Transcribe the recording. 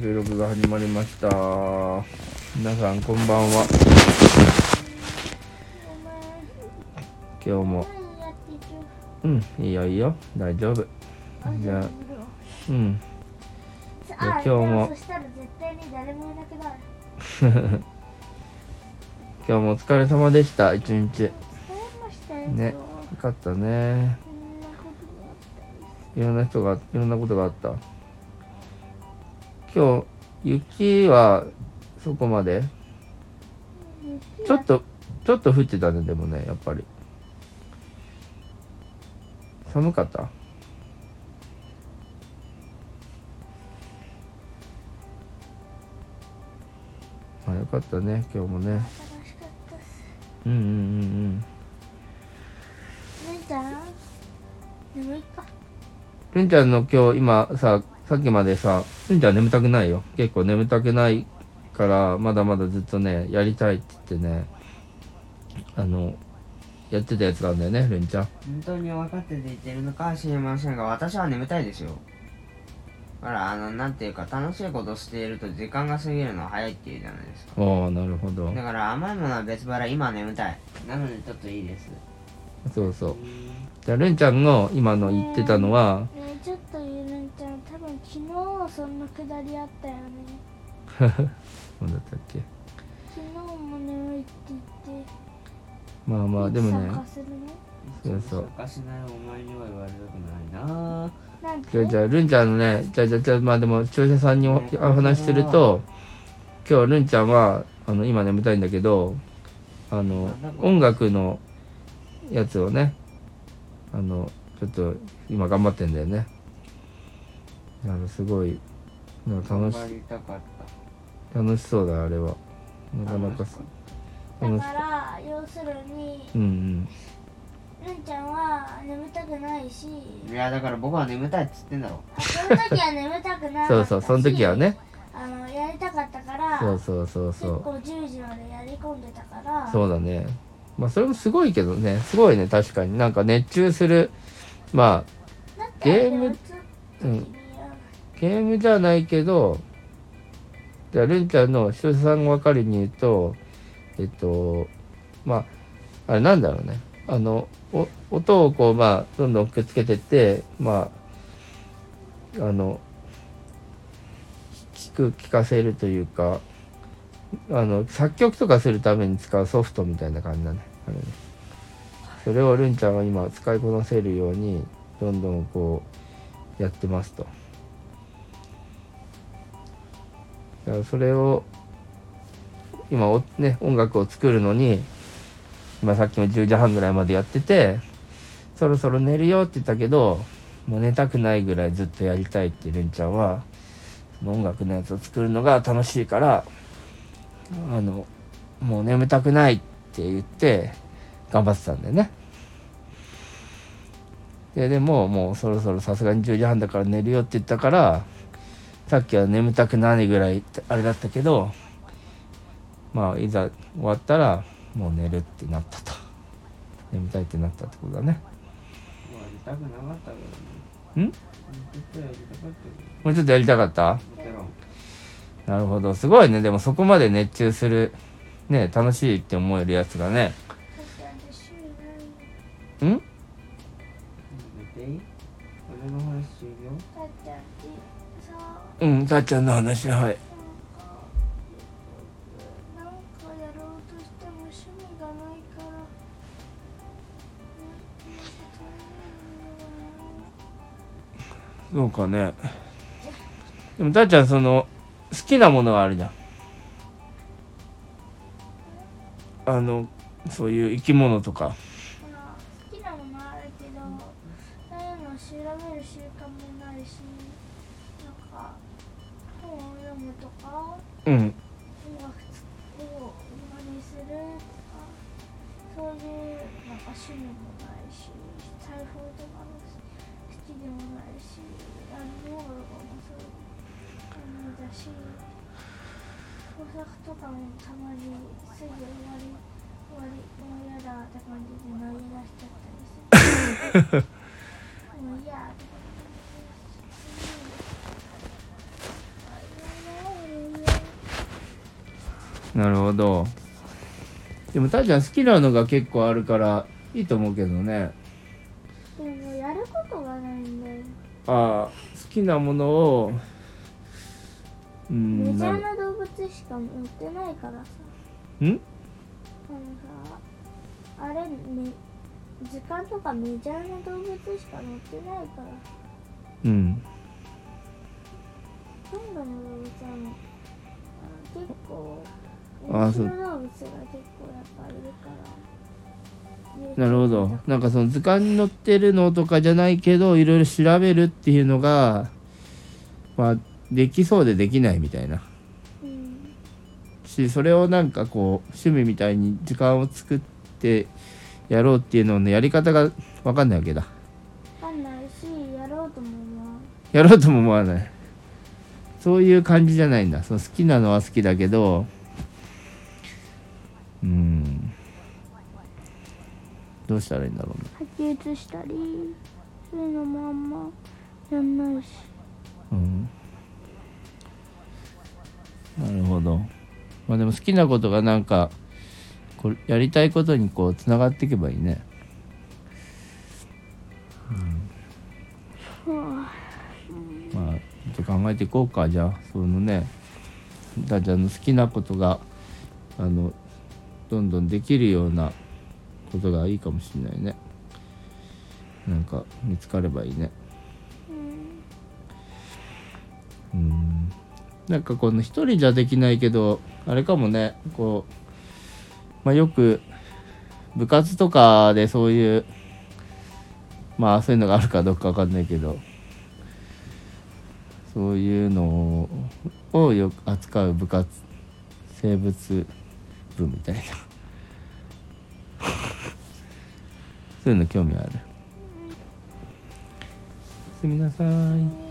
収録が始まりました。皆さんこんばんは。今日も。うんいいよいいよ。大丈夫。じゃあうんあ今日も。今日もお疲れ様でした一日。ねよかったね。いろんな人がいろんなことがあった今日雪はそこまで？ちょっとちょっと降ってたねでもねやっぱり。寒かった？あよかったね今日もね。楽しかったっす。うんうんうんうん。るん？ちゃんの今日今ささっきまでさるんちゃん眠たくないよ。結構眠たくないからまだまだずっとねやりたいって言ってねあのやってたやつがあるんだよねるんちゃん。本当に分かってて言ってるのかは知りませんが私は眠たいですよ。だからあのなんていうか楽しいことをしていると時間が過ぎるのは早いっていうじゃないですか。ああなるほど。だから甘いものは別腹今は眠たい。なのでちょっといいですそうそう。じゃあるんちゃんの今の言ってたのは？ねえちょっとゆるんちゃん多分昨日そんなくだりあったよね。何だったっけ？昨日も眠いって言って。まあまあでもね。そうそう。おかしないお前には言われたくないな。なんてじゃあじゃあるんちゃんのねじゃあじゃあじゃあまあでも視聴者さんにおお話しすると今日るんちゃんはあの今眠たいんだけどあの音楽のやつをねあのちょっと今頑張ってんだよね。なんかすごいなんか楽し頑張りたかった。楽しそうだあれは。なかなか。す楽しだから要するにうんうん。るんちゃんは眠たくないし。いやだから僕は眠たいっつってんだろ。あその時は眠たくなかったしそうそうその時はね。あのやりたかったからそうそうそうそう結構10時までやり込んでたからそうだねまあそれもすごいけどね。すごいね確かに。なんか熱中するまあゲーム打つ時にやゲームじゃないけどじゃあるんちゃんの視聴者さんが分かるに言うとえっとまああれなんだろうね。あのお音をこうまあどんどんくっつけてってまああの聞く聞かせるというかあの作曲とかするために使うソフトみたいな感じだ。ねあれね。それをるんちゃんは今使いこなせるようにどんどんこうやってますと。だからそれを今おね音楽を作るのに今さっきも10時半ぐらいまでやっててそろそろ寝るよって言ったけどもう寝たくないぐらいずっとやりたいってるんちゃんは音楽のやつを作るのが楽しいからあのもう眠たくないって言って頑張ってたんだよね。ででももうそろそろさすがに10時半だから寝るよって言ったからさっきは眠たくないぐらいあれだったけどまあいざ終わったらもう寝るってなったと。眠たいってなったってことだね。もうやりたくなかったけどね。ん？ちょっとやりたかったけどもうちょっとやりたかった？なるほど。すごいね。でもそこまで熱中するね楽しいって思えるやつがね。ん？う。んたっちゃんの話。はい。そうかね。でもたっちゃんその好きなものがあるじゃん。あのそういう生き物とか。まあ好きなものあるけどそういうのを調べる習慣もないしなんか本を読むとかうん。音楽を真似するとかそういうなんか趣味もないし裁縫とかも好きでもないしランドロールもそういうだし工作とかもたまにすぐ終わり終わりもう嫌だって感じで投げ出しちゃったりするもう嫌って感じでなるほど。でもたーちゃん好きなのが結構あるからいいと思うけどね。でもやることがないんだよ。ああ好きなものをうメんなジャーな動物しか持ってないからさんあのさあれね図鑑とかメジャーな動物しか載ってないから。うん。今度の動物はねあ結構あそう。動物が結構やっぱいるから。なるほど。なんかその図鑑に載ってるのとかじゃないけどいろいろ調べるっていうのがまあできそうでできないみたいな。うん。しそれをなんかこう趣味みたいに時間を作ってやろうっていうののやり方が分かんないわけだ。わかんないしやろうとも思わんやろうとも思わない。そういう感じじゃないんだ。その好きなのは好きだけど。うん。どうしたらいいんだろうね。書き写したりそういうのもあんまやんないし。うんなるほど。まあでも好きなことがなんかこうやりたいことにこうつながっていけばいいね。はまあちょっと考えていこうか。じゃあそのねだちゃんの好きなことがあのどんどんできるようなことがいいかもしれないね。なんか見つかればいいねなんかこの一人じゃできないけどあれかもねこうまあよく部活とかでそういうまあそういうのがあるかどうかわかんないけどそういうのをよく扱う部活生物部みたいな。そういうの興味ある。すみなさい。